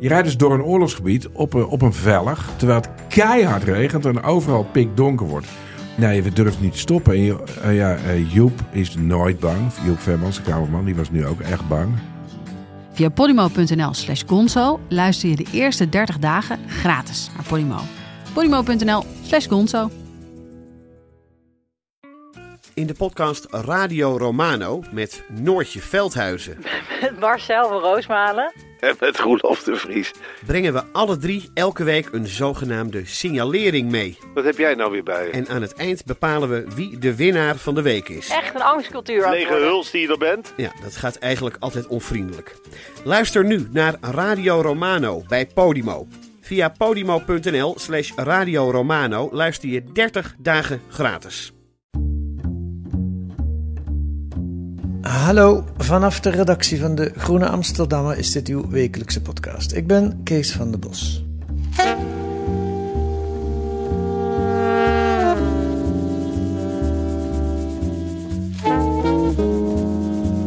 Je rijdt dus door een oorlogsgebied op een, op een vellig, terwijl het keihard regent en overal pikdonker wordt. Nee, we durven niet te stoppen. En, je- eh, ja, eh, Joep is nooit bang. Joep Vermans, de kamerman, die was nu ook echt bang. Via podimo.nl slash gonzo luister je de eerste 30 dagen gratis naar Podimo. podimo.nl slash gonzo. In de podcast Radio Romano met Noortje Veldhuizen Marcel van Roosmalen. En met Roelof de Vries. brengen we alle drie elke week een zogenaamde signalering mee. Wat heb jij nou weer bij je? En aan het eind bepalen we wie de winnaar van de week is. Echt een angstcultuur aan het Lege worden. huls die je er bent? Ja, dat gaat eigenlijk altijd onvriendelijk. Luister nu naar Radio Romano bij Podimo. Via podimo.nl slash Radio Romano luister je 30 dagen gratis. Hallo, vanaf de redactie van de Groene Amsterdammer is dit uw wekelijkse podcast. Ik ben Kees van der Bos.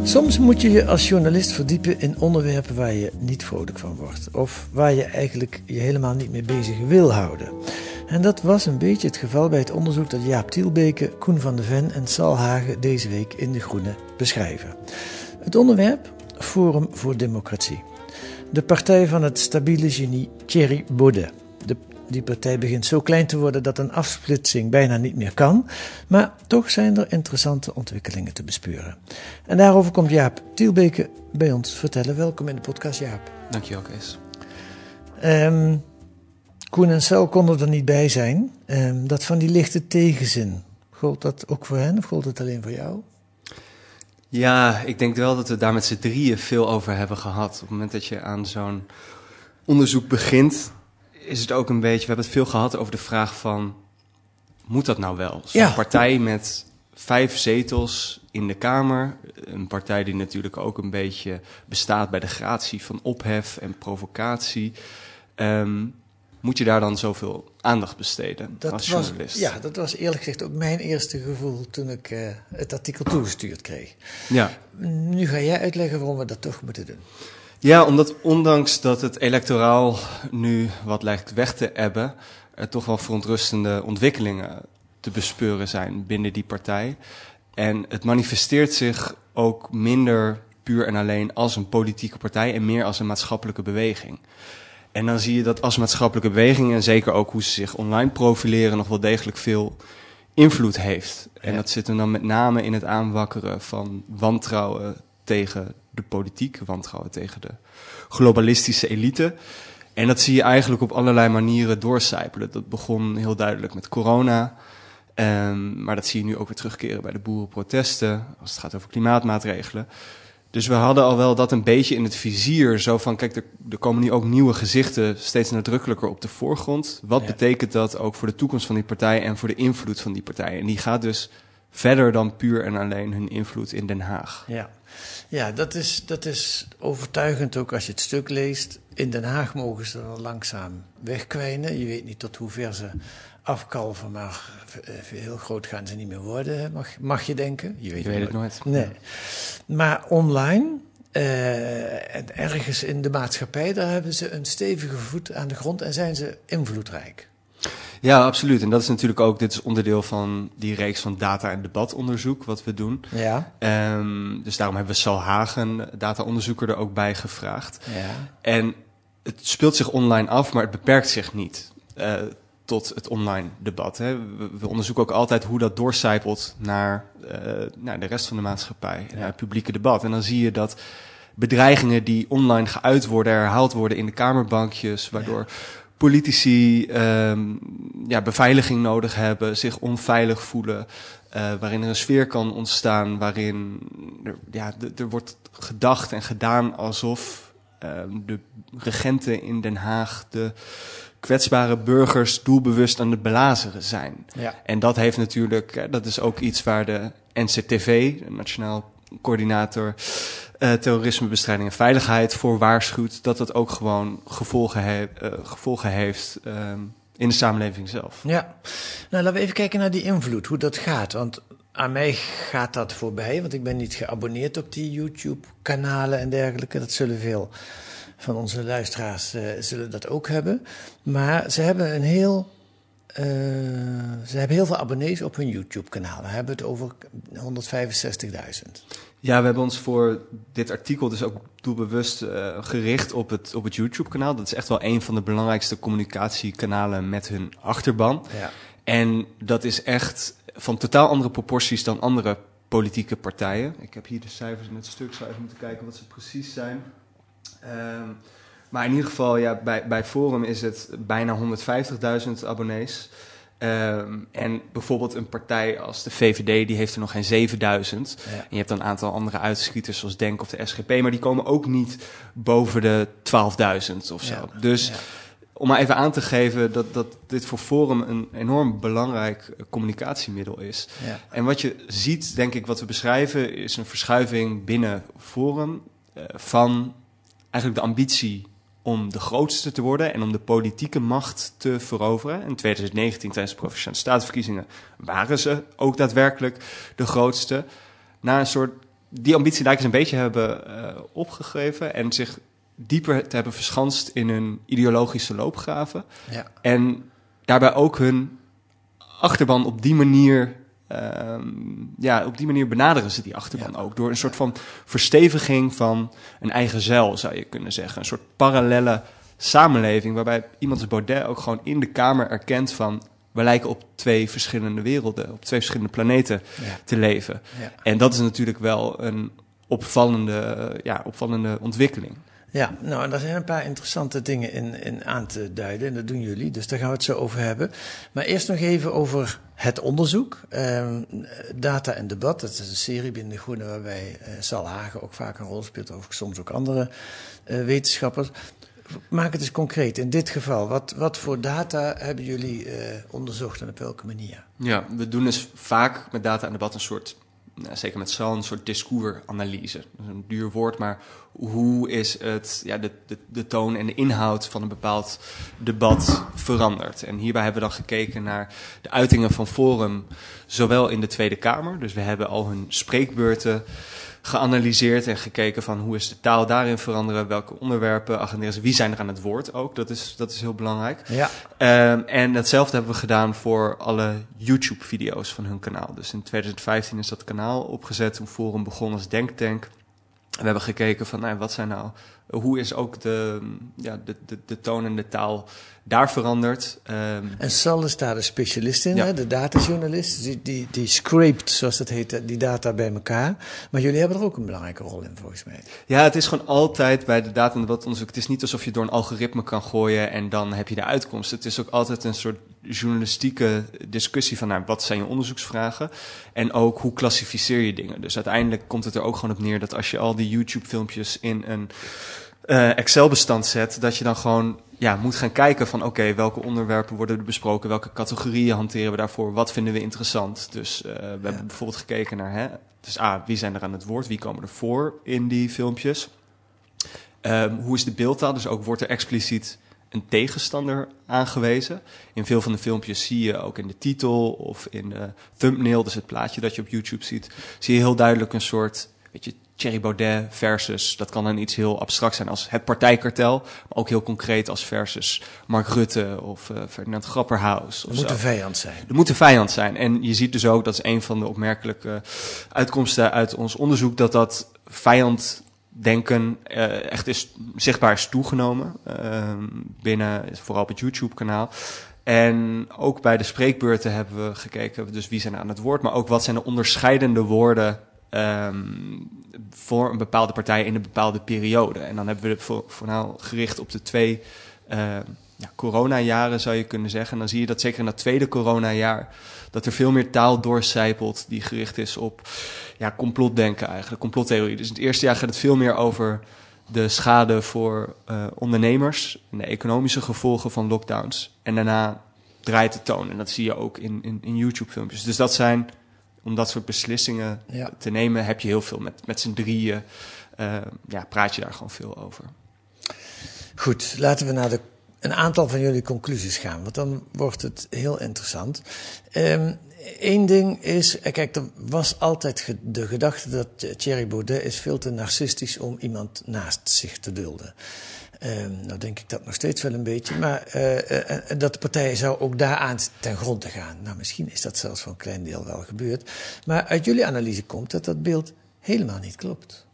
Soms moet je je als journalist verdiepen in onderwerpen waar je niet vrolijk van wordt. Of waar je eigenlijk je helemaal niet mee bezig wil houden. En dat was een beetje het geval bij het onderzoek dat Jaap Tielbeke, Koen van de Ven en Sal Hagen deze week in De Groene beschrijven. Het onderwerp? Forum voor Democratie. De partij van het stabiele genie Thierry Baudet. De, die partij begint zo klein te worden dat een afsplitsing bijna niet meer kan. Maar toch zijn er interessante ontwikkelingen te bespeuren. En daarover komt Jaap Tielbeke bij ons vertellen. Welkom in de podcast, Jaap. Dankjewel, Kees. Ehm Koen en Sel konden er niet bij zijn. Ehm, dat van die lichte tegenzin. Gold dat ook voor hen of gold het alleen voor jou? Ja, ik denk wel dat we daar met z'n drieën veel over hebben gehad. Op het moment dat je aan zo'n onderzoek begint, is het ook een beetje... We hebben het veel gehad over de vraag van... Moet dat nou wel? Zo'n Ja. partij met vijf zetels in de Kamer. Een partij die natuurlijk ook een beetje bestaat bij de gratie van ophef en provocatie. Ehm, moet je daar dan zoveel aandacht besteden als was, journalist? ja, dat was eerlijk gezegd ook mijn eerste gevoel toen ik eh, het artikel toegestuurd kreeg. ja. Nu ga jij uitleggen waarom we dat toch moeten doen. Ja, omdat ondanks dat het electoraal nu wat lijkt weg te ebben, er toch wel verontrustende ontwikkelingen te bespeuren zijn binnen die partij. En het manifesteert zich ook minder puur en alleen als een politieke partij en meer als een maatschappelijke beweging. En dan zie je dat als maatschappelijke beweging en zeker ook hoe ze zich online profileren nog wel degelijk veel invloed heeft. En Ja. dat zit hem dan met name in het aanwakkeren van wantrouwen tegen de politiek, wantrouwen tegen de globalistische elite. En dat zie je eigenlijk op allerlei manieren doorcijpelen. Dat begon heel duidelijk met corona. Ehm, maar dat zie je nu ook weer terugkeren bij de boerenprotesten, als het gaat over klimaatmaatregelen. Dus we hadden al wel dat een beetje in het vizier. Zo van, kijk, er, er komen nu ook nieuwe gezichten steeds nadrukkelijker op de voorgrond. Wat Ja. betekent dat ook voor de toekomst van die partij en voor de invloed van die partij? En die gaat dus verder dan puur en alleen hun invloed in Den Haag. Ja, ja dat, is, dat is overtuigend ook als je het stuk leest. In Den Haag mogen ze er langzaam wegkwijnen. Je weet niet tot hoe ver ze afkalven, maar eh, heel groot gaan ze niet meer worden, mag, mag je denken. Je weet, Je weet het nooit. Nee. Maar online, eh, en ergens in de maatschappij, daar hebben ze een stevige voet aan de grond en zijn ze invloedrijk. Ja, absoluut. En dat is natuurlijk ook, dit is onderdeel van die reeks van data- en debatonderzoek wat we doen. Ja, Ehm, dus daarom hebben we Sal Hagen, data-onderzoeker, er ook bij gevraagd. ja. En het speelt zich online af, maar het beperkt zich niet eh, tot het online debat. Hè. We, we onderzoeken ook altijd hoe dat doorcijpelt naar, eh, naar de rest van de maatschappij, naar het publieke debat. En dan zie je dat bedreigingen die online geuit worden, herhaald worden in de kamerbankjes, waardoor politici ehm, ja, beveiliging nodig hebben, zich onveilig voelen, eh, waarin er een sfeer kan ontstaan, waarin er, ja, er wordt gedacht en gedaan alsof ehm, de regenten in Den Haag de kwetsbare burgers doelbewust aan het belazeren zijn. Ja. En dat heeft natuurlijk, eh, dat is ook iets waar de NCTV, de Nationaal Coördinator eh, Terrorismebestrijding en Veiligheid, voor waarschuwt dat dat ook gewoon gevolgen, he- eh, gevolgen heeft ehm, in de samenleving zelf. Ja, nou laten we even kijken naar die invloed, hoe dat gaat. Want aan mij gaat dat voorbij, want ik ben niet geabonneerd op die YouTube-kanalen en dergelijke. Dat zullen veel, van onze luisteraars uh, zullen dat ook hebben. Maar ze hebben een heel. Uh, ze hebben heel veel abonnees op hun YouTube-kanaal. We hebben het over 165.000. Ja, we hebben ons voor dit artikel dus ook doelbewust uh, gericht op het, op het YouTube-kanaal. Dat is echt wel een van de belangrijkste communicatiekanalen met hun achterban. Ja. En dat is echt van totaal andere proporties dan andere politieke partijen. Ik heb hier de cijfers in het stuk, zou even moeten kijken wat ze precies zijn. Um, maar in ieder geval, ja, bij, bij Forum is het bijna 150.000 abonnees. Um, en bijvoorbeeld een partij als de VVD, die heeft er nog geen 7000. Ja. En je hebt dan een aantal andere uitschieters zoals Denk of de SGP, maar die komen ook niet boven de 12.000 of zo. Ja. Dus ja. om maar even aan te geven dat, dat dit voor Forum een enorm belangrijk communicatiemiddel is. En wat je ziet, denk ik, wat we beschrijven, is een verschuiving binnen Forum uh, van eigenlijk de ambitie om de grootste te worden en om de politieke macht te veroveren. In 2019 tijdens de Provinciale Statenverkiezingen waren ze ook daadwerkelijk de grootste. Na een soort, die ambitie lijken ze een beetje hebben uh, opgegeven en zich dieper te hebben verschanst in hun ideologische loopgraven. Ja. En daarbij ook hun achterban op die manier ja, op die manier benaderen ze die achterban ook. Door een soort van versteviging van een eigen zeil, zou je kunnen zeggen. Een soort parallelle samenleving waarbij iemand als Baudet ook gewoon in de Kamer erkent van... we lijken op twee verschillende werelden, op twee verschillende planeten ja. te leven. Ja. En dat is natuurlijk wel een opvallende, ja, opvallende ontwikkeling. Ja, nou, en daar zijn een paar interessante dingen in, in aan te duiden. En dat doen jullie, dus daar gaan we het zo over hebben. Maar eerst nog even over het onderzoek. Um, data en debat, dat is een serie binnen de Groene waarbij uh, Sal Hagen ook vaak een rol speelt, of soms ook andere uh, wetenschappers. Maak het eens concreet. In dit geval, wat, wat voor data hebben jullie uh, onderzocht en op welke manier? Ja, we doen dus vaak met data en debat een soort zeker met zo'n soort discoursanalyse. Dat is een duur woord, maar hoe is het, ja, de, de, de toon en de inhoud van een bepaald debat veranderd? En hierbij hebben we dan gekeken naar de uitingen van Forum, zowel in de Tweede Kamer. Dus we hebben al hun spreekbeurten geanalyseerd en gekeken van hoe is de taal daarin veranderen, welke onderwerpen agenderen ze, wie zijn er aan het woord ook, dat is, dat is heel belangrijk. Ja. Um, en hetzelfde hebben we gedaan voor alle YouTube-video's van hun kanaal. Dus in 2015 is dat kanaal opgezet, toen Forum begon als denktank. We hebben gekeken van, nou, wat zijn nou, hoe is ook de, ja, de, de, de toon en de taal daar veranderd. Um, en Sal is daar de specialist in, ja. hè, de datajournalist. Die, die, die scraped, zoals dat heet, die data bij elkaar. Maar jullie hebben er ook een belangrijke rol in, volgens mij. Ja, het is gewoon altijd bij de data en onderzoek. Het is niet alsof je door een algoritme kan gooien en dan heb je de uitkomst. Het is ook altijd een soort journalistieke discussie van nou, wat zijn je onderzoeksvragen en ook hoe klassificeer je dingen. Dus uiteindelijk komt het er ook gewoon op neer dat als je al die YouTube-filmpjes in een uh, Excel-bestand zet, dat je dan gewoon ja, moet gaan kijken van oké, okay, welke onderwerpen worden er besproken, welke categorieën hanteren we daarvoor, wat vinden we interessant. Dus uh, we ja. hebben bijvoorbeeld gekeken naar, hè, dus A, wie zijn er aan het woord, wie komen er voor in die filmpjes. Um, hoe is de beeldtaal? Dus ook wordt er expliciet een tegenstander aangewezen. In veel van de filmpjes zie je ook in de titel of in de thumbnail, dus het plaatje dat je op YouTube ziet, zie je heel duidelijk een soort, weet je, Thierry Baudet versus, dat kan dan iets heel abstract zijn als het partijkartel, maar ook heel concreet als versus Mark Rutte of uh, Ferdinand Grapperhaus. Er moet een vijand zijn. Er moet een vijand zijn. En je ziet dus ook, dat is een van de opmerkelijke uitkomsten uit ons onderzoek, dat dat vijand denken uh, echt is zichtbaar is toegenomen uh, binnen, vooral op het YouTube-kanaal. En ook bij de spreekbeurten hebben we gekeken, dus wie zijn aan het woord, maar ook wat zijn de onderscheidende woorden um, voor een bepaalde partij in een bepaalde periode. En dan hebben we voor, vooral gericht op de twee uh, ja, coronajaren, zou je kunnen zeggen. En dan zie je dat zeker in dat tweede coronajaar, dat er veel meer taal doorcijpelt die gericht is op ja, complotdenken eigenlijk, complottheorie. Dus in het eerste jaar gaat het veel meer over de schade voor uh, ondernemers en de economische gevolgen van lockdowns. En daarna draait de toon. En dat zie je ook in, in, in YouTube-filmpjes. Dus dat zijn om dat soort beslissingen ja. te nemen, heb je heel veel met, met z'n drieën. Uh, ja, praat je daar gewoon veel over. Goed, laten we naar de, een aantal van jullie conclusies gaan, want dan wordt het heel interessant. Eén ding is, eh, kijk, er was altijd de gedachte dat Thierry Baudet is veel te narcistisch om iemand naast zich te dulden. Ehm, nou denk ik dat nog steeds wel een beetje. Maar uh, dat de partij zou ook daaraan ten grond gaan. Nou, misschien is dat zelfs voor een klein deel wel gebeurd. Maar uit jullie analyse komt dat dat beeld helemaal niet klopt.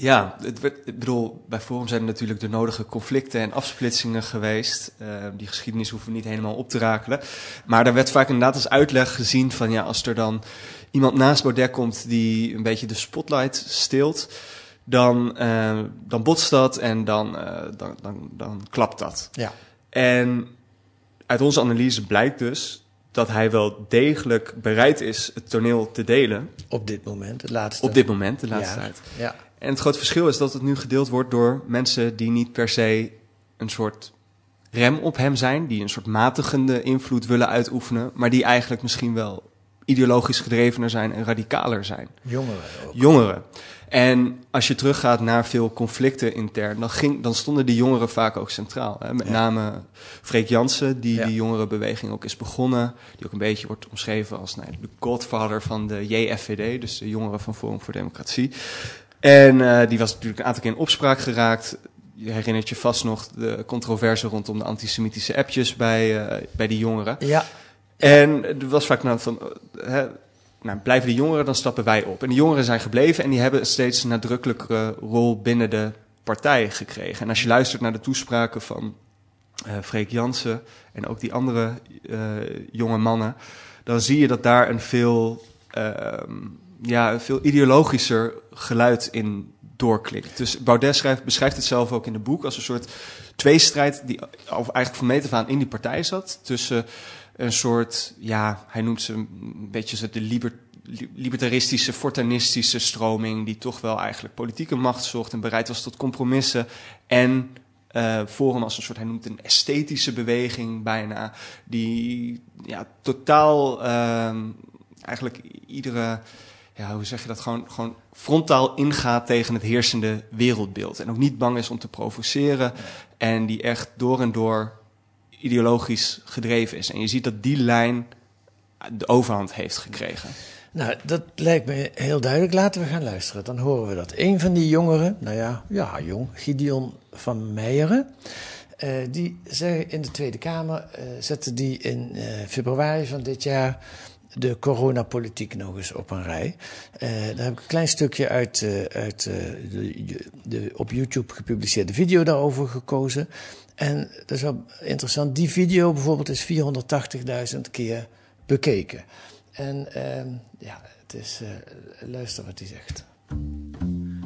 Ja, het werd, ik bedoel, bij Forum zijn er natuurlijk de nodige conflicten en afsplitsingen geweest. Uh, die geschiedenis hoeven we niet helemaal op te rakelen. Maar daar werd vaak inderdaad als uitleg gezien van ja, als er dan iemand naast Baudet komt die een beetje de spotlight steelt, dan, uh, dan botst dat en dan, uh, dan, dan, dan klapt dat. Ja. En uit onze analyse blijkt dus dat hij wel degelijk bereid is het toneel te delen. Op dit moment, de laatste. Op dit moment, de laatste ja. tijd. Ja. En het grote verschil is dat het nu gedeeld wordt door mensen die niet per se een soort rem op hem zijn, die een soort matigende invloed willen uitoefenen, maar die eigenlijk misschien wel ideologisch gedrevener zijn en radicaler zijn. Jongeren ook. Jongeren. En als je teruggaat naar veel conflicten intern, dan, ging, dan stonden die jongeren vaak ook centraal. Hè? Met Ja. name Freek Jansen, die Ja. die jongerenbeweging ook is begonnen. Die ook een beetje wordt omschreven als nou, de godfather van de JFVD, dus de jongeren van Forum voor Democratie. En eh, die was natuurlijk een aantal keer in opspraak geraakt. Je herinnert je vast nog de controverse rondom de antisemitische appjes bij, eh, bij die jongeren. Ja, En er was vaak nou van, eh, hè, nou, blijven de jongeren, dan stappen wij op. En de jongeren zijn gebleven en die hebben steeds een nadrukkelijkere rol binnen de partij gekregen. En als je luistert naar de toespraken van eh Freek Jansen en ook die andere eh, jonge mannen, dan zie je dat daar een veel, ehm, ja, een veel ideologischer geluid in doorklinkt. Dus Baudet schrijft, beschrijft het zelf ook in het boek als een soort tweestrijd die of eigenlijk van meet af aan in die partij zat. Tussen een soort, ja, hij noemt ze een beetje de liber, li- libertaristische, fortunistische stroming, die toch wel eigenlijk politieke macht zocht en bereid was tot compromissen. En eh Forum als een soort, hij noemt een esthetische beweging bijna, die ja, totaal ehm, eigenlijk iedere, ja, hoe zeg je dat, gewoon, gewoon frontaal ingaat tegen het heersende wereldbeeld. En ook niet bang is om te provoceren en die echt door en door ideologisch gedreven is. En je ziet dat die lijn de overhand heeft gekregen. nou, dat lijkt me heel duidelijk. Laten we gaan luisteren. Dan horen we dat. Een van die jongeren, nou ja, ja, jong, Gideon van Meijeren. eh, die zeggen in de Tweede Kamer, eh zette die in eh, februari van dit jaar de coronapolitiek nog eens op een rij. Eh, daar heb ik een klein stukje uit, eh, uit eh, de, de op YouTube gepubliceerde video daarover gekozen. En dat is wel interessant. Die video bijvoorbeeld is 480.000 keer bekeken. En ehm, ja, het is, luister wat hij zegt.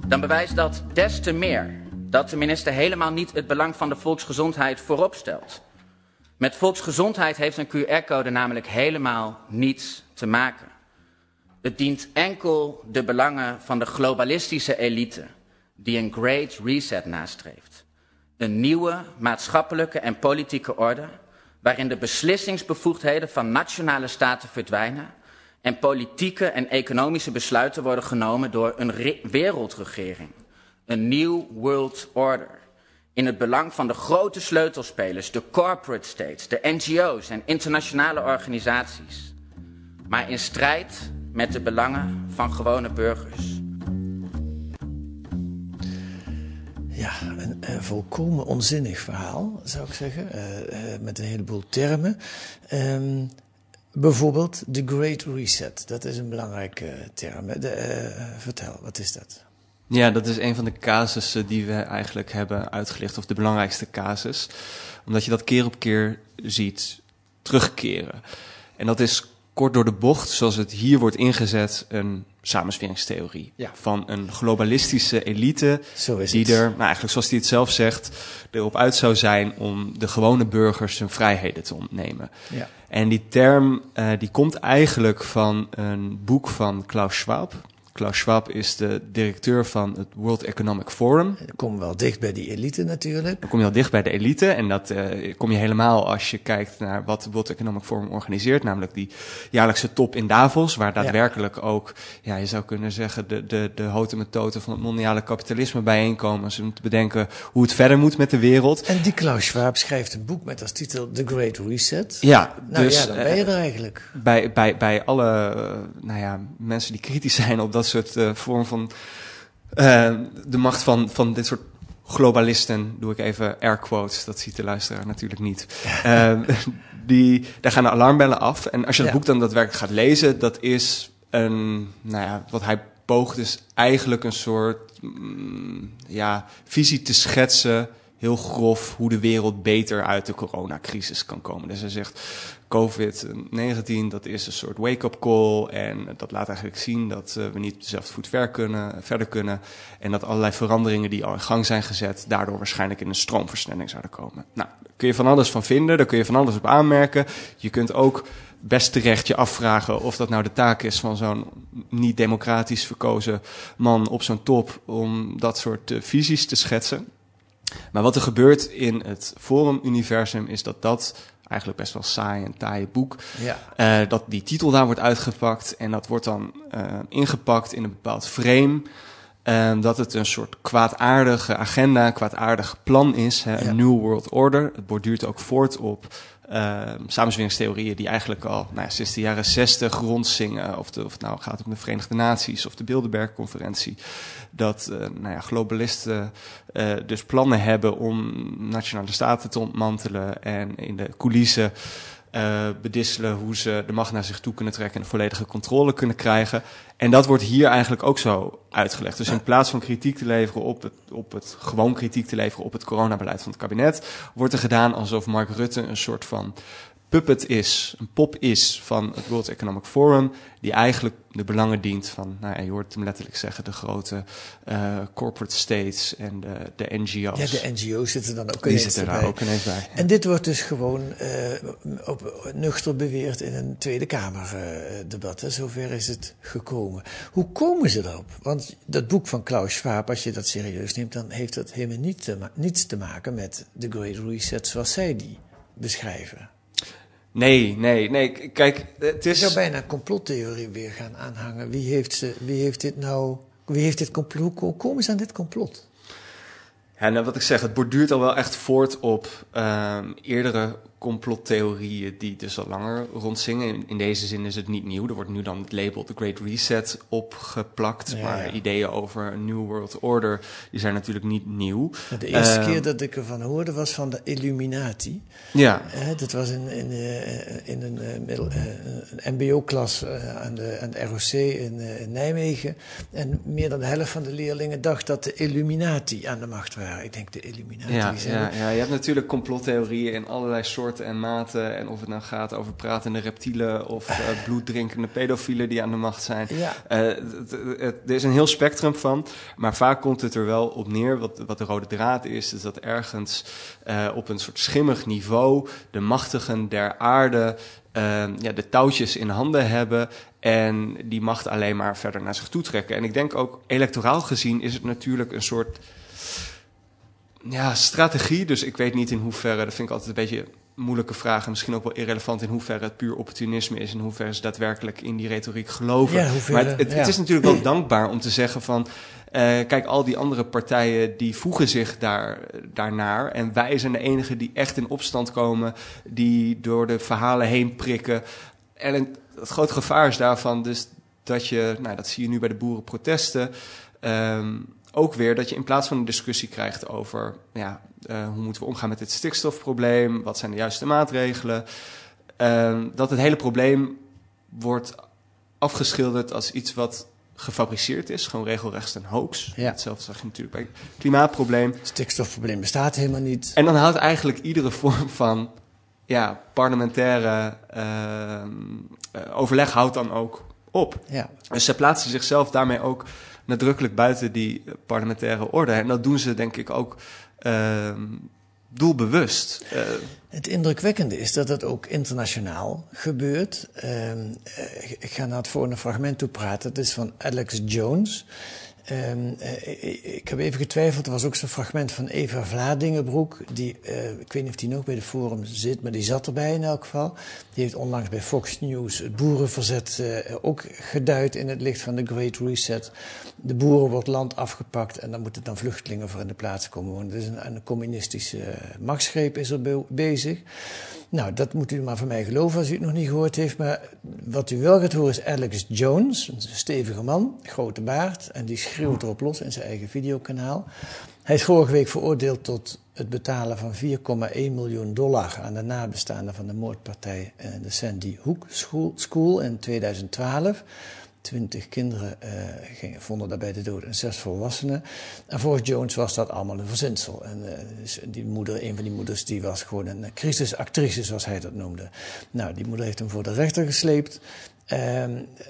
dan bewijst dat des te meer dat de minister helemaal niet het belang van de volksgezondheid voorop stelt. Met volksgezondheid heeft een QR-code namelijk helemaal niets te maken. Het dient enkel de belangen van de globalistische elite, die een Great Reset nastreeft. Een nieuwe maatschappelijke en politieke orde, waarin de beslissingsbevoegdheden van nationale staten verdwijnen en politieke en economische besluiten worden genomen door een re- wereldregering. Een nieuw world order. In het belang van de grote sleutelspelers, de corporate states, de NGO's en internationale organisaties. Maar in strijd met de belangen van gewone burgers. Ja, een, eh, volkomen onzinnig verhaal, zou ik zeggen, eh, eh, met een heleboel termen. Ehm, bijvoorbeeld de Great Reset, dat is een belangrijke term. Vertel, wat is dat? Ja, dat is een van de casussen die we eigenlijk hebben uitgelicht, of de belangrijkste casus. Omdat je dat keer op keer ziet terugkeren. En dat is kort door de bocht, zoals het hier wordt ingezet, een samensweringstheorie. Ja. Van een globalistische elite Zo is die er, nou eigenlijk zoals hij het zelf zegt, erop uit zou zijn om de gewone burgers hun vrijheden te ontnemen. Ja. En die term eh, die komt eigenlijk van een boek van Klaus Schwab. Klaus Schwab is de directeur van het World Economic Forum. Dan we wel dicht bij die elite natuurlijk. Dan kom je al dicht bij de elite. En dat eh, kom je helemaal als je kijkt naar wat het World Economic Forum organiseert. Namelijk die jaarlijkse top in Davos. Waar daadwerkelijk ook, ja, je zou kunnen zeggen, de, de, de houten methode van het mondiale kapitalisme bijeenkomen. Dus om te bedenken hoe het verder moet met de wereld. En die Klaus Schwab schrijft een boek met als titel The Great Reset. Ja, Nou dus ja, dan ben je eh, er eigenlijk. bij, bij, bij alle eh, nou ja, mensen die kritisch zijn op dat soort eh, vorm van eh, de macht van, van dit soort globalisten, doe ik even air quotes, dat ziet de luisteraar natuurlijk niet. Ehm, die, daar gaan de alarmbellen af. En als je het Ja. boek dan daadwerkelijk gaat lezen, dat is een, nou ja, wat hij poogt is eigenlijk een soort mm, ja, visie te schetsen, heel grof, hoe de wereld beter uit de coronacrisis kan komen. Dus hij zegt, COVID-19, dat is een soort wake-up call en dat laat eigenlijk zien dat eh, we niet op dezelfde voet ver kunnen, verder kunnen en dat allerlei veranderingen die al in gang zijn gezet, daardoor waarschijnlijk in een stroomversnelling zouden komen. Nou, daar kun je van alles van vinden, daar kun je van alles op aanmerken. Je kunt ook best terecht je afvragen of dat nou de taak is van zo'n niet democratisch verkozen man op zo'n top om dat soort eh, visies te schetsen. Maar wat er gebeurt in het Forum-universum is dat dat eigenlijk best wel saai en taaie boek, Ja. eh, dat die titel daar wordt uitgepakt en dat wordt dan eh, ingepakt in een bepaald frame. eh, dat het een soort kwaadaardige agenda, kwaadaardig plan is. Hè, Ja. Een New World Order. Het borduurt ook voort op eh samenzweringstheorieën die eigenlijk al nou ja, sinds de jaren zestig rondzingen. Of, of het nou gaat om de Verenigde Naties of de Bilderberg-conferentie. Dat eh, nou ja, globalisten eh, dus plannen hebben om nationale staten te ontmantelen en in de coulissen eh, bedisselen hoe ze de macht naar zich toe kunnen trekken en volledige controle kunnen krijgen. En dat wordt hier eigenlijk ook zo uitgelegd. Dus in plaats van kritiek te leveren op het, op het gewoon kritiek te leveren op het coronabeleid van het kabinet, wordt er gedaan alsof Mark Rutte een soort van puppet is, een pop is van het World Economic Forum, die eigenlijk de belangen dient van, nou ja, je hoort hem letterlijk zeggen, de grote eh, corporate states en de, de NGO's. Ja, de NGO's zitten dan ook die ineens zitten daar ook ineens bij. En dit wordt dus gewoon eh, op, nuchter beweerd in een Tweede Kamerdebat. hè. Zover is het gekomen. Hoe komen ze erop? Want dat boek van Klaus Schwab, als je dat serieus neemt, dan heeft dat helemaal niet te niets te maken met de Great Reset zoals zij die beschrijven. Nee, nee, nee. Kijk, het Je is... zou bijna een complottheorie weer gaan aanhangen. Wie heeft, ze, wie heeft dit nou... Wie heeft dit complot? Hoe komen ze aan dit complot? Ja, nou, wat ik zeg, het borduurt al wel echt voort op ehm, eerdere complottheorieën die dus al langer rondzingen. In, in deze zin is het niet nieuw. Er wordt nu dan het label The Great Reset opgeplakt. Ja, maar ja. ideeën over een New World Order, die zijn natuurlijk niet nieuw. De eerste Ehm, keer dat ik ervan hoorde was van de Illuminati. Ja, Eh, dat was in, in, eh, in een, eh, eh, een MBO-klas aan, de, aan de ROC in, in Nijmegen. En meer dan de helft van de leerlingen dacht dat de Illuminati aan de macht waren. Ik denk de Illuminati. ja, ja, ja, je hebt natuurlijk complottheorieën in allerlei soorten en maten. En of het nou gaat over pratende reptielen of eh, bloeddrinkende pedofielen die aan de macht zijn. Ja. Eh, er is een heel spectrum van, maar vaak komt het er wel op neer. Wat, wat de rode draad is, is dat ergens eh, op een soort schimmig niveau de machtigen der aarde eh, ja, de touwtjes in handen hebben en die macht alleen maar verder naar zich toe trekken. En ik denk ook electoraal gezien is het natuurlijk een soort ja, strategie. Dus ik weet niet in hoeverre, dat vind ik altijd een beetje moeilijke vraag. En misschien ook wel irrelevant in hoeverre het puur opportunisme is. En in hoeverre ze daadwerkelijk in die retoriek geloven. Ja, hoeverre, maar het, het, ja. het is natuurlijk wel dankbaar om te zeggen van... eh, kijk, al die andere partijen die voegen zich daar, daarnaar. En wij zijn de enigen die echt in opstand komen. Die door de verhalen heen prikken. En het, het grote gevaar is daarvan dus dat je... Nou, dat zie je nu bij de boerenprotesten... Ehm, ook weer dat je in plaats van een discussie krijgt over ja, eh, hoe moeten we omgaan met dit stikstofprobleem, wat zijn de juiste maatregelen, ehm, dat het hele probleem wordt afgeschilderd als iets wat gefabriceerd is, gewoon regelrecht een hoax. Ja. Hetzelfde zag je natuurlijk bij het klimaatprobleem. Stikstofprobleem bestaat helemaal niet. En dan houdt eigenlijk iedere vorm van ja, parlementaire ehm, eh, overleg houdt dan ook op. Ja. Dus ze plaatsen zichzelf daarmee ook nadrukkelijk buiten die parlementaire orde. En dat doen ze denk ik ook ehm, doelbewust. Eh, Het indrukwekkende is dat het ook internationaal gebeurt. Ehm, eh, ik ga naar het volgende fragment toe praten. Dat is van Alex Jones. Ehm, eh, ik- ik heb even getwijfeld. Er was ook zo'n fragment van Eva Vladingenbroek. Die, eh, ik weet niet of die nog bij de Forum zit, maar die zat erbij in elk geval. Die heeft onlangs bij Fox News het boerenverzet eh, ook geduid in het licht van de Great Reset. De boeren wordt land afgepakt en dan moeten dan vluchtelingen voor in de plaats komen wonen. Dus een, een communistische eh, machtsgreep is er be- bezig. Nou, dat moet u maar van mij geloven als u het nog niet gehoord heeft. Maar wat u wel gaat horen is Alex Jones, een stevige man, grote baard. En die schreeuwt erop los in zijn eigen videokanaal. Hij is vorige week veroordeeld tot het betalen van 4,1 miljoen dollar aan de nabestaanden van de moordpartij de Sandy Hook School, in 2012. Twintig kinderen uh, gingen, vonden daarbij de dood en zes volwassenen. En volgens Jones was dat allemaal een verzinsel. En dus die moeder, een van die moeders, die was gewoon een crisisactrice, zoals hij dat noemde. Nou, die moeder heeft hem voor de rechter gesleept. Um,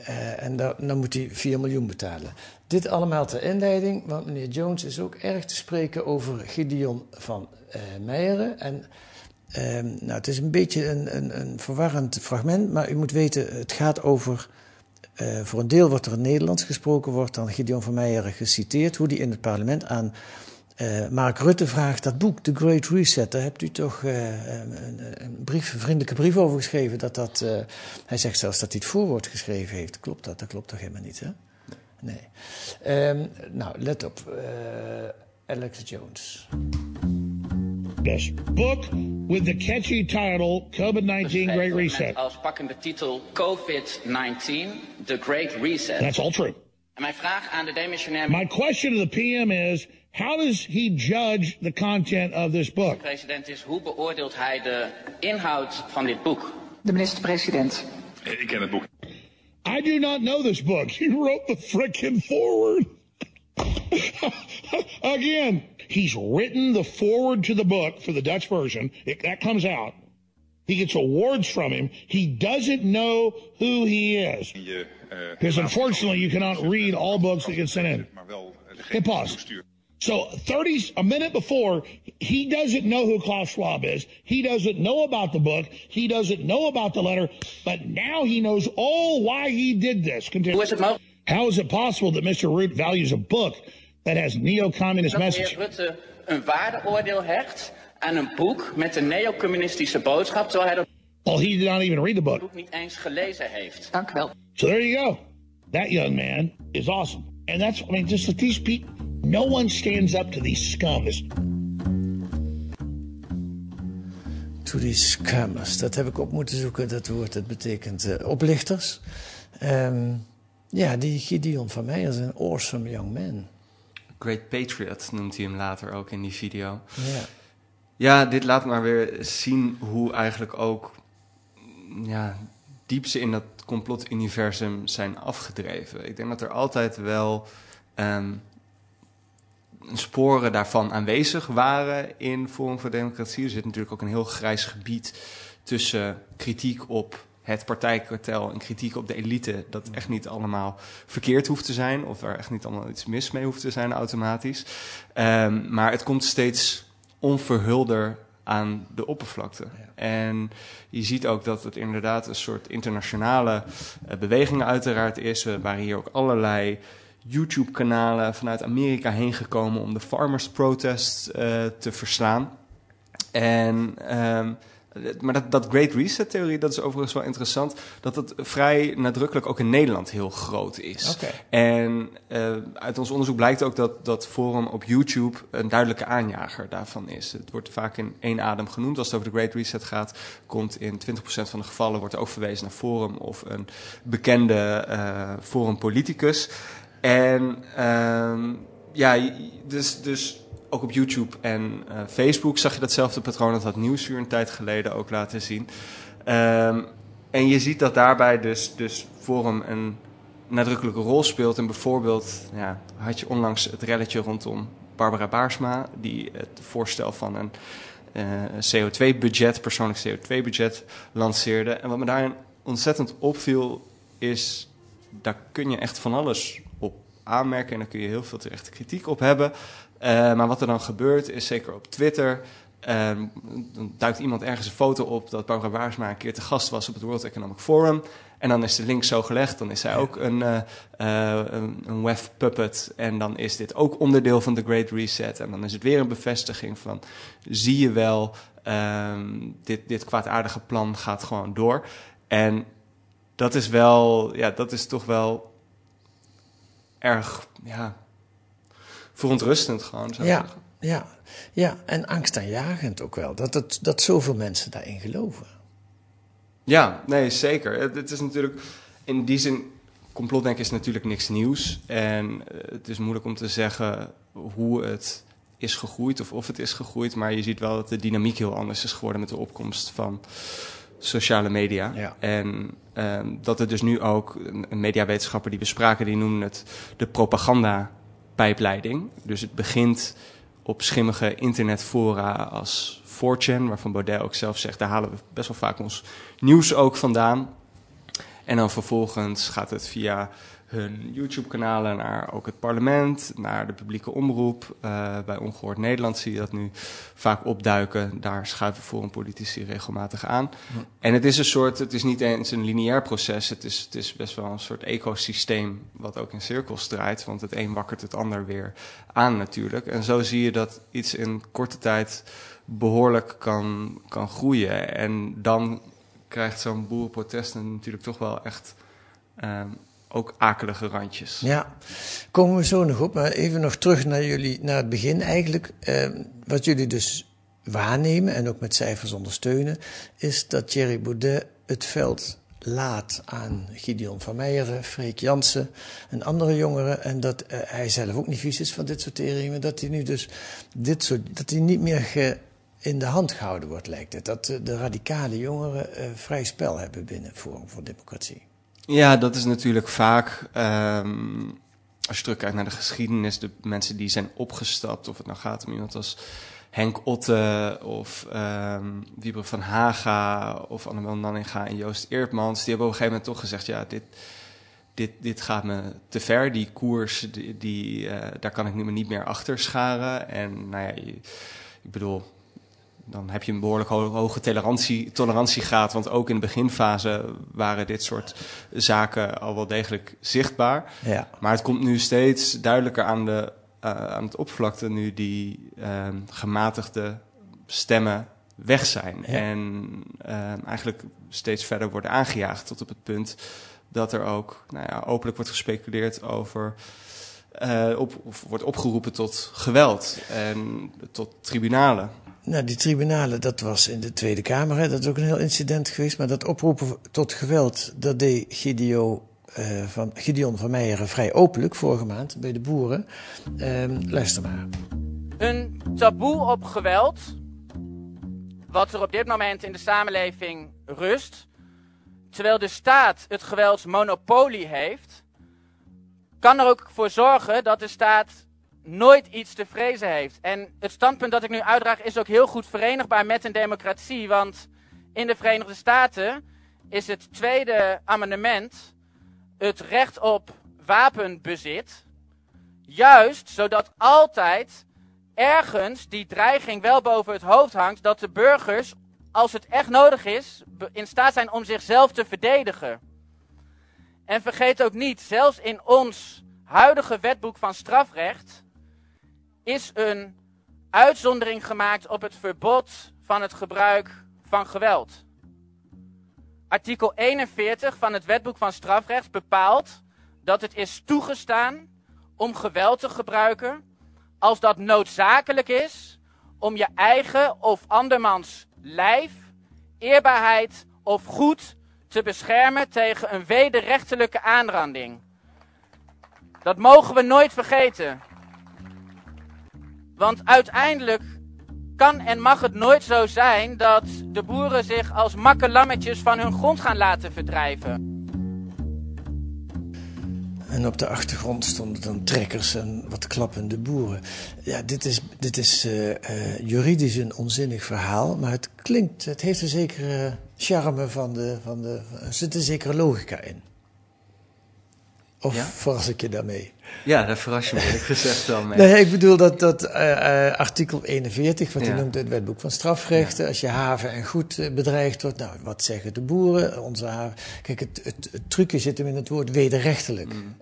uh, en dan, dan moet hij 4 miljoen betalen. Dit allemaal ter inleiding, want meneer Jones is ook erg te spreken over Gideon van uh, Meijeren. En um, nou, het is een beetje een, een, een verwarrend fragment, maar u moet weten, het gaat over uh, voor een deel wordt er in Nederlands gesproken, wordt dan Gideon van Meijeren geciteerd, hoe die in het parlement aan uh, Mark Rutte vraagt dat boek, The Great Reset, daar hebt u toch uh, een, een, brief, een vriendelijke brief over geschreven. Dat dat, uh, hij zegt zelfs dat hij het voorwoord geschreven heeft. Klopt dat? Dat klopt toch helemaal niet, hè? Nee. Um, nou, let op. Alex Jones. Yes. Book with the catchy title COVID-19 Great Reset. Als pakkende titel COVID-19, The Great Reset. That's all true. En mijn vraag aan de demissionair... My question to the PM is... How does he judge the content of this book? President is hoe beoordeelt hij de inhoud van dit boek? De minister-president. Eh, ik ken het boek. I do not know this book. He wrote the frickin' forward. Again, he's written the forward to the book for the Dutch version. It, that comes out. He gets awards from him. He doesn't know who he is. Eh, because unfortunately, you cannot read all books that get sent in. Eh, Hit pause. So 30, a minute before, he doesn't know who Klaus Schwab is. He doesn't know about the book. He doesn't know about the letter. But now he knows all why he did this. Continue. Hoe is het How is it possible that Mr. Root values a book that has neo-communist dat message? meneer Rutte een waardeoordeel hecht aan een boek met een neocommunistische boodschap, terwijl hij dat Well, he did not even read the book. niet eens gelezen heeft? Dank u wel. So there you go. That young man is awesome. And that's, I mean, just that these people, no one stands up to these scum. This, To die scammers, dat heb ik op moeten zoeken, dat woord. Dat betekent uh, oplichters. Um, ja, die Gideon van mij is een awesome young man. Great Patriot noemt hij hem later ook in die video. Ja. Ja, dit laat maar weer zien hoe eigenlijk ook ja, diep ze in dat complotuniversum zijn afgedreven. Ik denk dat er altijd wel um, sporen daarvan aanwezig waren in Forum voor Democratie. Er zit natuurlijk ook een heel grijs gebied tussen kritiek op het partijkartel en kritiek op de elite, dat echt niet allemaal verkeerd hoeft te zijn, of er echt niet allemaal iets mis mee hoeft te zijn automatisch. Um, maar het komt steeds onverhulder aan de oppervlakte. Ja. En je ziet ook dat het inderdaad een soort internationale uh, beweging uiteraard is. Er waren hier ook allerlei YouTube-kanalen vanuit Amerika heen gekomen om de farmers protest uh, te verslaan. En um, maar dat, dat Great Reset-theorie, dat is overigens wel interessant, dat het vrij nadrukkelijk ook in Nederland heel groot is. Okay. En uh, uit ons onderzoek blijkt ook dat dat forum op YouTube een duidelijke aanjager daarvan is. Het wordt vaak in één adem genoemd. Als het over de Great Reset gaat, komt in 20% van de gevallen wordt er ook verwezen naar forum of een bekende uh, forum politicus. En uh, ja, dus, dus ook op YouTube en uh, Facebook zag je datzelfde patroon. Dat had Nieuwsuur een tijd geleden ook laten zien. Um, en je ziet dat daarbij dus, dus Forum een nadrukkelijke rol speelt. En bijvoorbeeld ja, had je onlangs het relletje rondom Barbara Baarsma... die het voorstel van een uh, CO2-budget, persoonlijk CO2-budget, lanceerde. En wat me daarin ontzettend opviel is... daar kun je echt van alles aanmerken... en daar kun je heel veel terechte kritiek op hebben... Uh, maar wat er dan gebeurt is, zeker op Twitter... Uh, dan duikt iemand ergens een foto op dat Barbara Baarsma een keer te gast was op het World Economic Forum. En dan is de link zo gelegd. Dan is zij ook een, uh, uh, een, een web puppet. En dan is dit ook onderdeel van de Great Reset. En dan is het weer een bevestiging van, zie je wel, um, dit, dit kwaadaardige plan gaat gewoon door. En dat is wel, ja, dat is toch wel erg, ja, verontrustend gewoon. Zou ja, zeggen. ja, ja, en angstaanjagend ook wel. Dat, dat, dat zoveel mensen daarin geloven. Ja, nee, zeker. Het, het is natuurlijk in die zin. Complotdenken is natuurlijk niks nieuws. En uh, het is moeilijk om te zeggen hoe het is gegroeid of of het is gegroeid. Maar je ziet wel dat de dynamiek heel anders is geworden met de opkomst van sociale media. Ja. En ehm, dat er dus nu ook een, een mediawetenschapper die we spraken, die noemde het de propaganda-pijpleiding. Dus het begint op schimmige internetfora als 4chan, waarvan Baudet ook zelf zegt, daar halen we best wel vaak ons nieuws ook vandaan. En dan vervolgens gaat het via hun YouTube-kanalen naar ook het parlement, naar de publieke omroep. Uh, bij Ongehoord Nederland zie je dat nu vaak opduiken. Daar schuiven voor een politici regelmatig aan. Ja. En het is een soort, het is niet eens een lineair proces. Het is, het is best wel een soort ecosysteem wat ook in cirkels draait. Want het een wakkert het ander weer aan natuurlijk. En zo zie je dat iets in korte tijd behoorlijk kan, kan groeien. En dan krijgt zo'n boerenprotest natuurlijk toch wel echt um, ook akelige randjes. Ja, komen we zo nog op. Maar even nog terug naar jullie, naar het begin eigenlijk. Um, wat jullie dus waarnemen en ook met cijfers ondersteunen, is dat Thierry Baudet het veld laat aan Gideon van Meijeren, Freek Jansen en andere jongeren. En dat uh, hij zelf ook niet vies is van dit soort teringen. Dat hij nu dus dit soort, dat hij niet meer in de hand gehouden wordt, lijkt het. Dat de radicale jongeren uh, vrij spel hebben binnen Forum voor Democratie. Ja, dat is natuurlijk vaak, um, als je terugkijkt naar de geschiedenis, de mensen die zijn opgestapt, of het nou gaat om iemand als Henk Otte of um, van Haga of Annabel Nanninga en Joost Eertmans, die hebben op een gegeven moment toch gezegd, ja, dit, dit, dit gaat me te ver, die koers, die, uh, daar kan ik nu maar niet meer achter scharen. En nou ja, ik bedoel, dan heb je een behoorlijk hoge tolerantie, tolerantiegraad. Want ook in de beginfase waren dit soort zaken al wel degelijk zichtbaar. Ja. Maar het komt nu steeds duidelijker aan, de, uh, aan het oppervlakte nu die uh, gematigde stemmen weg zijn. Ja. En uh, eigenlijk steeds verder worden aangejaagd tot op het punt dat er ook nou ja, openlijk wordt gespeculeerd over. Uh, op, of wordt opgeroepen tot geweld en tot tribunalen. Nou, die tribunalen, dat was in de Tweede Kamer. Dat is ook een heel incident geweest. Maar dat oproepen tot geweld, dat deed Gideon, uh, van, Gideon Meijeren vrij openlijk vorige maand bij de boeren. Uh, luister maar. Een taboe op geweld, wat er op dit moment in de samenleving rust, terwijl de staat het geweldsmonopolie heeft, kan er ook voor zorgen dat de staat nooit iets te vrezen heeft. En het standpunt dat ik nu uitdraag is ook heel goed verenigbaar met een democratie. Want in de Verenigde Staten is het tweede amendement het recht op wapenbezit. Juist zodat altijd ergens die dreiging wel boven het hoofd hangt dat de burgers, als het echt nodig is, in staat zijn om zichzelf te verdedigen. En vergeet ook niet, zelfs in ons huidige wetboek van strafrecht is een uitzondering gemaakt op het verbod van het gebruik van geweld. Artikel 41 van het Wetboek van Strafrecht bepaalt dat het is toegestaan om geweld te gebruiken als dat noodzakelijk is om je eigen of andermans lijf, eerbaarheid of goed te beschermen tegen een wederrechtelijke aanranding. Dat mogen we nooit vergeten. Want uiteindelijk kan en mag het nooit zo zijn dat de boeren zich als makkelammetjes van hun grond gaan laten verdrijven. En op de achtergrond stonden dan trekkers en wat klappende boeren. Ja, dit is, dit is uh, uh, juridisch een onzinnig verhaal, maar het klinkt, het heeft een zekere charme van de, van de, er zit een zekere logica in. Of ja? verras ik je daarmee? Ja, daar verras je me eerlijk gezegd wel mee. Nee, ik bedoel dat, dat uh, uh, artikel 41, wat ja. je noemt het wetboek van strafrechten, ja. als je haven en goed uh, bedreigd wordt, nou, wat zeggen de boeren? Onze haven. Kijk, het, het, het trucje zit hem in het woord wederrechtelijk. Mm.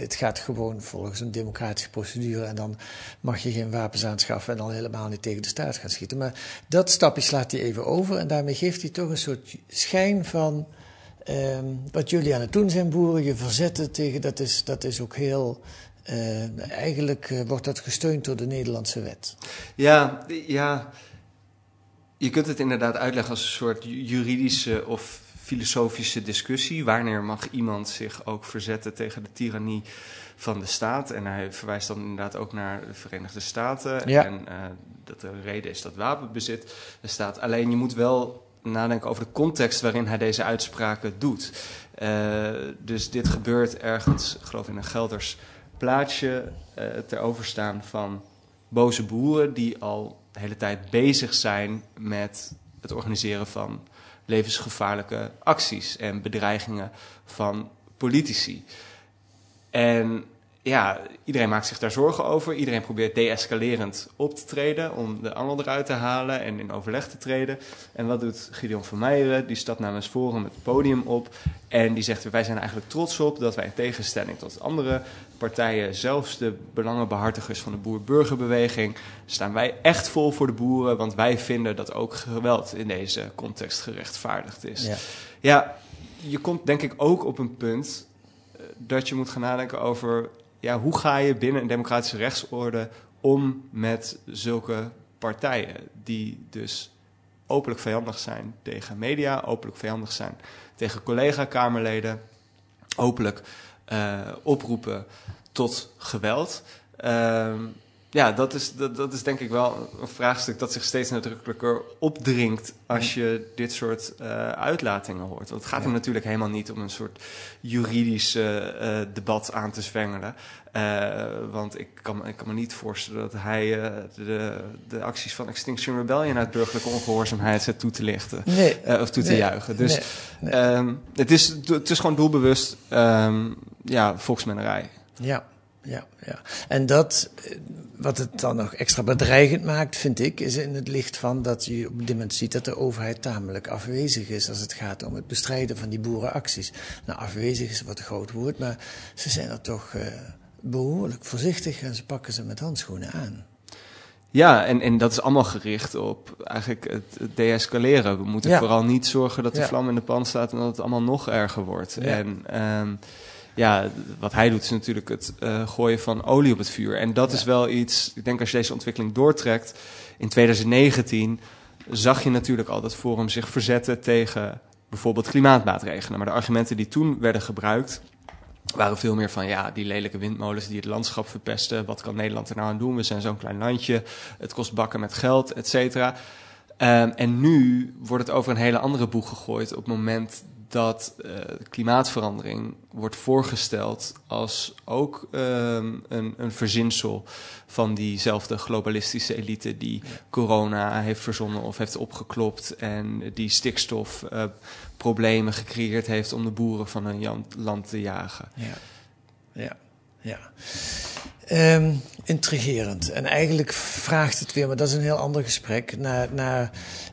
het gaat gewoon volgens een democratische procedure en dan mag je geen wapens aanschaffen en al helemaal niet tegen de staat gaan schieten. Maar dat stapje slaat hij even over en daarmee geeft hij toch een soort schijn van. Um, wat jullie aan het doen zijn, boeren, je verzetten tegen, dat is, dat is ook heel. Uh, eigenlijk uh, wordt dat gesteund door de Nederlandse wet. Ja, ja, je kunt het inderdaad uitleggen als een soort juridische of filosofische discussie. Wanneer mag iemand zich ook verzetten tegen de tirannie van de staat? En hij verwijst dan inderdaad ook naar de Verenigde Staten. Ja. En uh, dat de reden is dat wapenbezit er staat. Alleen je moet wel nadenken over de context waarin hij deze uitspraken doet. Uh, dus dit gebeurt ergens, ik geloof in een Gelders plaatsje, uh, ter overstaan van boze boeren die al de hele tijd bezig zijn met het organiseren van levensgevaarlijke acties en bedreigingen van politici. En ja, iedereen maakt zich daar zorgen over. Iedereen probeert deescalerend op te treden om de angel eruit te halen en in overleg te treden. En wat doet Gideon van Meijeren? Die stapt namens Forum het podium op en die zegt: Wij zijn eigenlijk trots op dat wij in tegenstelling tot andere partijen, zelfs de belangenbehartigers van de boer-burgerbeweging, staan wij echt vol voor de boeren, want wij vinden dat ook geweld in deze context gerechtvaardigd is. Ja. ja je komt denk ik ook op een punt dat je moet gaan nadenken over ja, hoe ga je binnen een democratische rechtsorde om met zulke partijen die dus openlijk vijandig zijn tegen media, openlijk vijandig zijn tegen collega-kamerleden, openlijk uh, oproepen tot geweld. Uh, ja, dat is, dat, dat is denk ik wel een vraagstuk dat zich steeds nadrukkelijker opdringt als je dit soort uh, uitlatingen hoort. Want het gaat hem natuurlijk helemaal niet om een soort juridisch uh, debat aan te zwengelen. Uh, want ik kan, ik kan me niet voorstellen dat hij de, de acties van Extinction Rebellion uit burgerlijke ongehoorzaamheid zet toe te lichten. Nee. of toe te nee. juichen. Dus. Nee. um, het, is, het is gewoon doelbewust um, ja, volksmennerij. Ja, ja, ja. En dat, wat het dan nog extra bedreigend maakt, vind ik, is in het licht van dat je op dit moment ziet dat de overheid tamelijk afwezig is als het gaat om het bestrijden van die boerenacties. Nou, afwezig is wat een groot woord, maar ze zijn er toch uh, behoorlijk voorzichtig en ze pakken ze met handschoenen aan. Ja, en, en dat is allemaal gericht op eigenlijk het, het deescaleren. We moeten Ja. vooral niet zorgen dat de Ja. vlam in de pan staat en dat het allemaal nog erger wordt. Ja. En ehm, ja, wat hij doet is natuurlijk het eh, gooien van olie op het vuur. En dat is wel iets, ik denk als je deze ontwikkeling doortrekt, in 2019 zag je natuurlijk al dat Forum zich verzetten tegen bijvoorbeeld klimaatmaatregelen. Maar de argumenten die toen werden gebruikt waren veel meer van ja, die lelijke windmolens die het landschap verpesten. Wat kan Nederland er nou aan doen? We zijn zo'n klein landje. Het kost bakken met geld, et cetera. Um, en nu wordt het over een hele andere boeg gegooid op het moment dat uh, klimaatverandering wordt voorgesteld als ook um, een, een verzinsel van diezelfde globalistische elite die corona heeft verzonnen of heeft opgeklopt en die stikstofproblemen uh, gecreëerd heeft om de boeren van een land te jagen. Ja, ja, ja. Um, intrigerend. En eigenlijk vraagt het weer, maar dat is een heel ander gesprek, naar, naar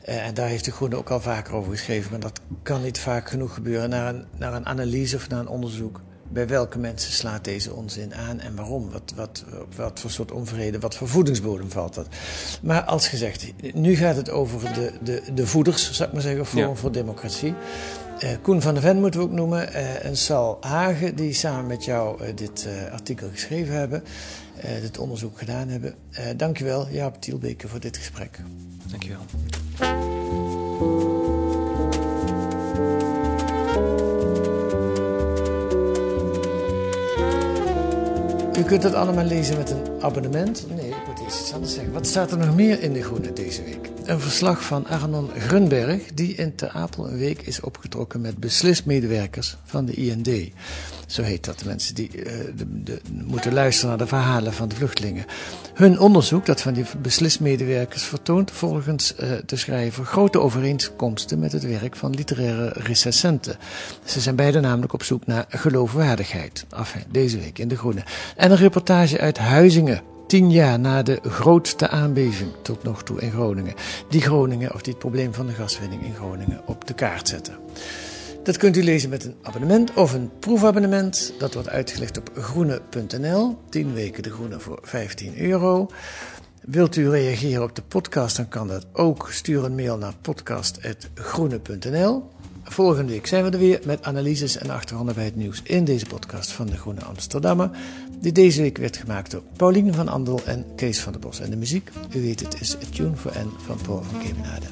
uh, en daar heeft de Groene ook al vaker over geschreven, maar dat kan niet vaak genoeg gebeuren, naar een, naar een analyse of naar een onderzoek. Bij welke mensen slaat deze onzin aan en waarom? Wat, wat, op wat voor soort onvrede, wat voor voedingsbodem valt dat? Maar als gezegd, nu gaat het over de, de, de voeders, zou ik maar zeggen, Forum ja. voor Democratie. Uh, Koen van der Ven moeten we ook noemen. Uh, en Sal Hagen, die samen met jou uh, dit artikel geschreven hebben. dit onderzoek gedaan hebben. dankjewel, Jaap Tielbeke, voor dit gesprek. Dankjewel. U kunt het allemaal lezen met een abonnement. Nee, zeggen. Wat staat er nog meer in De Groene deze week? Een verslag van Arnon Grunberg, die in Ter Apel een week is opgetrokken met beslismedewerkers van de IND. Zo heet dat, de mensen die uh, de, de, moeten luisteren naar de verhalen van de vluchtelingen. Hun onderzoek, dat van die beslismedewerkers, vertoont volgens de schrijver grote overeenkomsten met het werk van literaire recensenten. Ze zijn beide namelijk op zoek naar geloofwaardigheid. Enfin, deze week in De Groene. En een reportage uit Huizingen. Tien jaar na de grootste aardbeving tot nog toe in Groningen. Die Groningen, of die het probleem van de gaswinning in Groningen, op de kaart zetten. Dat kunt u lezen met een abonnement of een proefabonnement. Dat wordt uitgelegd op groene.nl. 10 weken de groene voor 15 euro. Wilt u reageren op de podcast, dan kan dat ook. Stuur een mail naar podcast.groene.nl. Volgende week zijn we er weer met analyses en achtergronden bij het nieuws in deze podcast van de Groene Amsterdammer. Die deze week werd gemaakt door Pauline van Andel en Kees van der Bos. En de muziek, u weet het, is A Tune for N van Paul van Kemenade.